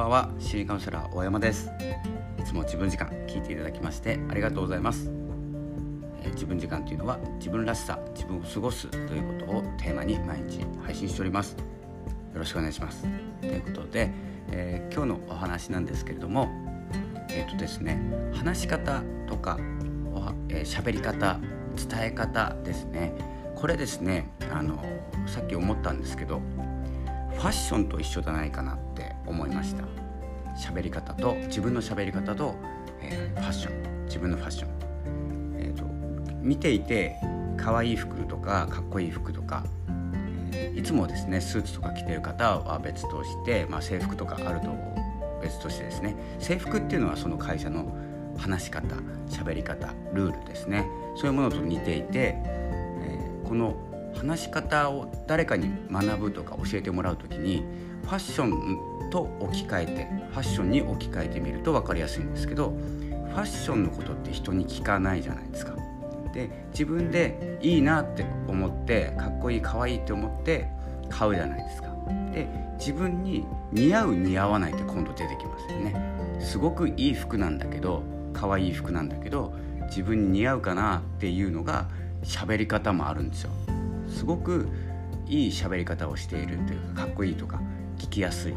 ばんは心理カウンセラー大山です。いつも自分時間聞いていただきましてありがとうございます、えー、自分時間というのは自分らしさ自分を過ごすということをテーマに毎日配信しております。よろしくお願いします。ということで、えー、今日のお話なんですけれどもえっ、ー、とですね話し方とか喋、えー、り方伝え方ですね。これですねあのさっき思ったんですけどァッションと一緒じゃないかなって思いました。喋り方と自分の喋り方と、えー、ファッション。自分のファッション、えーと、見ていて可愛い服とかかっこいい服とか、えー、いつもですねスーツとか着てる方は別として、まあ、制服とかあると別としてですね。制服っていうのはその会社の話し方喋り方ルールですね。そういうものと似ていて、えー、この話し方を誰かに学ぶとか教えてもらう時にファッションと置き換えてファッションに置き換えてみると分かりやすいんですけどファッションのことって人に聞かないじゃないですか。で自分でいいなって思ってかっこいいかわいいって思って買うじゃないですか。で自分に似合う似合わないって今度出てきますよね。すごくいい服なんだけど可愛い服なんだけど自分に似合うかなっていうのが喋り方もあるんですよ。すごくいい喋り方をしているというかかっこいいとか聞きやすい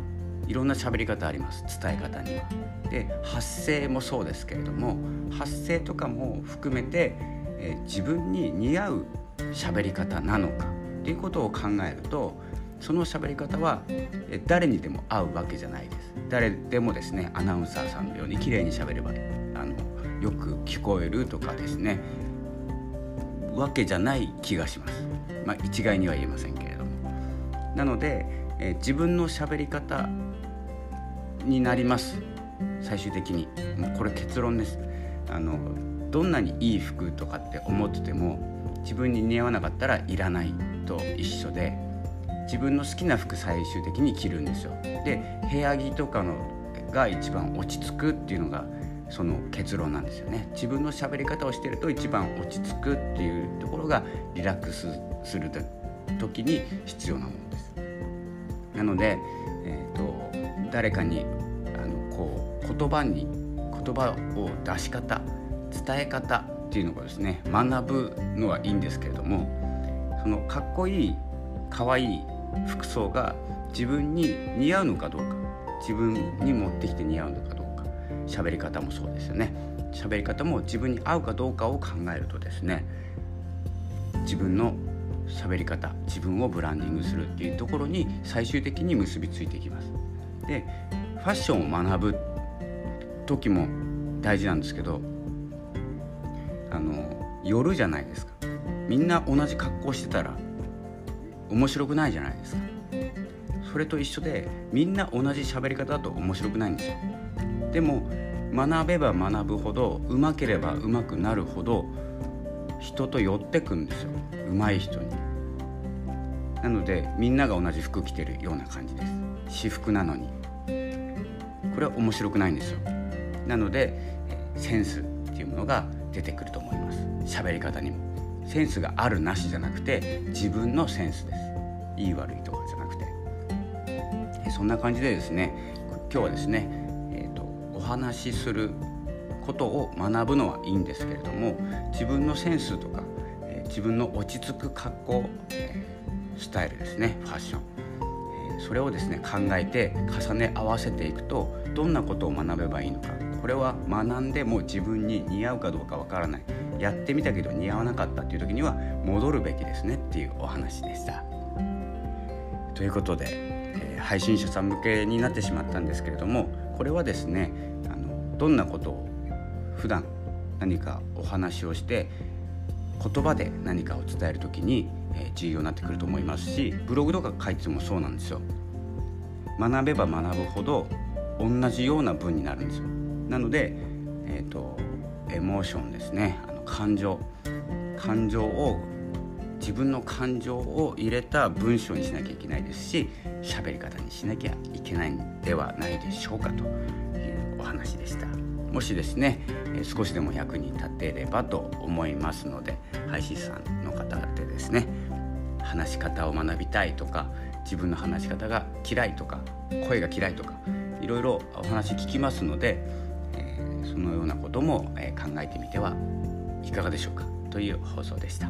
いろんな喋り方あります伝え方には。で発声もそうですけれども発声とかも含めて、えー、自分に似合う喋り方なのかっていうことを考えるとその喋り方は誰にでも合うわけじゃないです。誰でもですねアナウンサーさんのように綺麗に喋ればあのよく聞こえるとかですねわけじゃない気がします。まあ、一概には言えませんけれども。なので、えー、自分の喋り方になります最終的にもうこれ結論ですあのどんなにいい服とかって思ってても自分に似合わなかったらいらないと一緒で自分の好きな服最終的に着るんですよで部屋着とかのが一番落ち着くっていうのがその結論なんですよね。自分の喋り方をしてると一番落ち着くっていうところがリラックスする時に必要なものです。なので、えーと、誰かにあのこう言葉に言葉を出し方伝え方っていうのがですね学ぶのはいいんですけれどもそのかっこいいかわいい服装が自分に似合うのかどうか自分に持ってきて似合うのかどうか喋り方もそうですよね。喋り方も自分に合うかどうかを考えるとですね自分の喋り方自分をブランディングするっていうところに最終的に結びついていきます。でファッションを学ぶ時も大事なんですけどあの夜じゃないですか。みんな同じ格好してたら面白くないじゃないですか。それと一緒でみんな同じ喋り方だと面白くないんですよ。でも学べば学ぶほどうまければうまくなるほど人と寄ってくんですよ。うまい人に。なのでみんなが同じ服着てるような感じです。私服なのに。これは面白くないんですよ。なのでセンスっていうものが出てくると思います。喋り方にも。センスがあるなしじゃなくて自分のセンスです。いい悪いとかじゃなくて。そんな感じでですね今日はですね話しすることを学ぶのはいいんですけれども自分のセンスとか、え、自分の落ち着く格好、え、スタイルですねファッション、え、それをですね考えて重ね合わせていくとどんなことを学べばいいのか。これは学んでも自分に似合うかどうかわからない。やってみたけど似合わなかったっていう時には戻るべきですねっていうお話でした。ということで、え配信者さん向けになってしまったんですけれどもこれはですねどんなことを普段何かお話をして言葉で何かを伝える時に、重要になってくると思いますしブログとか書いてもそうなんですよ。学べば学ぶほど同じような文になるんですよ。なので、えーと、エモーションですねあの感情感情を自分の感情を入れた文章にしなきゃいけないですし喋り方にしなきゃいけないんではないでしょうかというお話でした。もしですね少しでも役に立てればと思いますので配信者さんの方でですね話し方を学びたいとか自分の話し方が嫌いとか声が嫌いとかいろいろお話聞きますので、えー、そのようなことも、え考えてみてはいかがでしょうかという放送でした。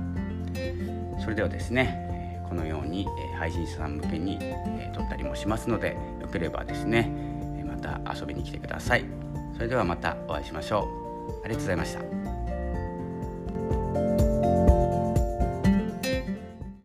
それではですねこのようにえ配信者さん向けにえ撮ったりもしますのでよければですねた遊びに来てください。それではまたお会いしましょう。ありがとうございました。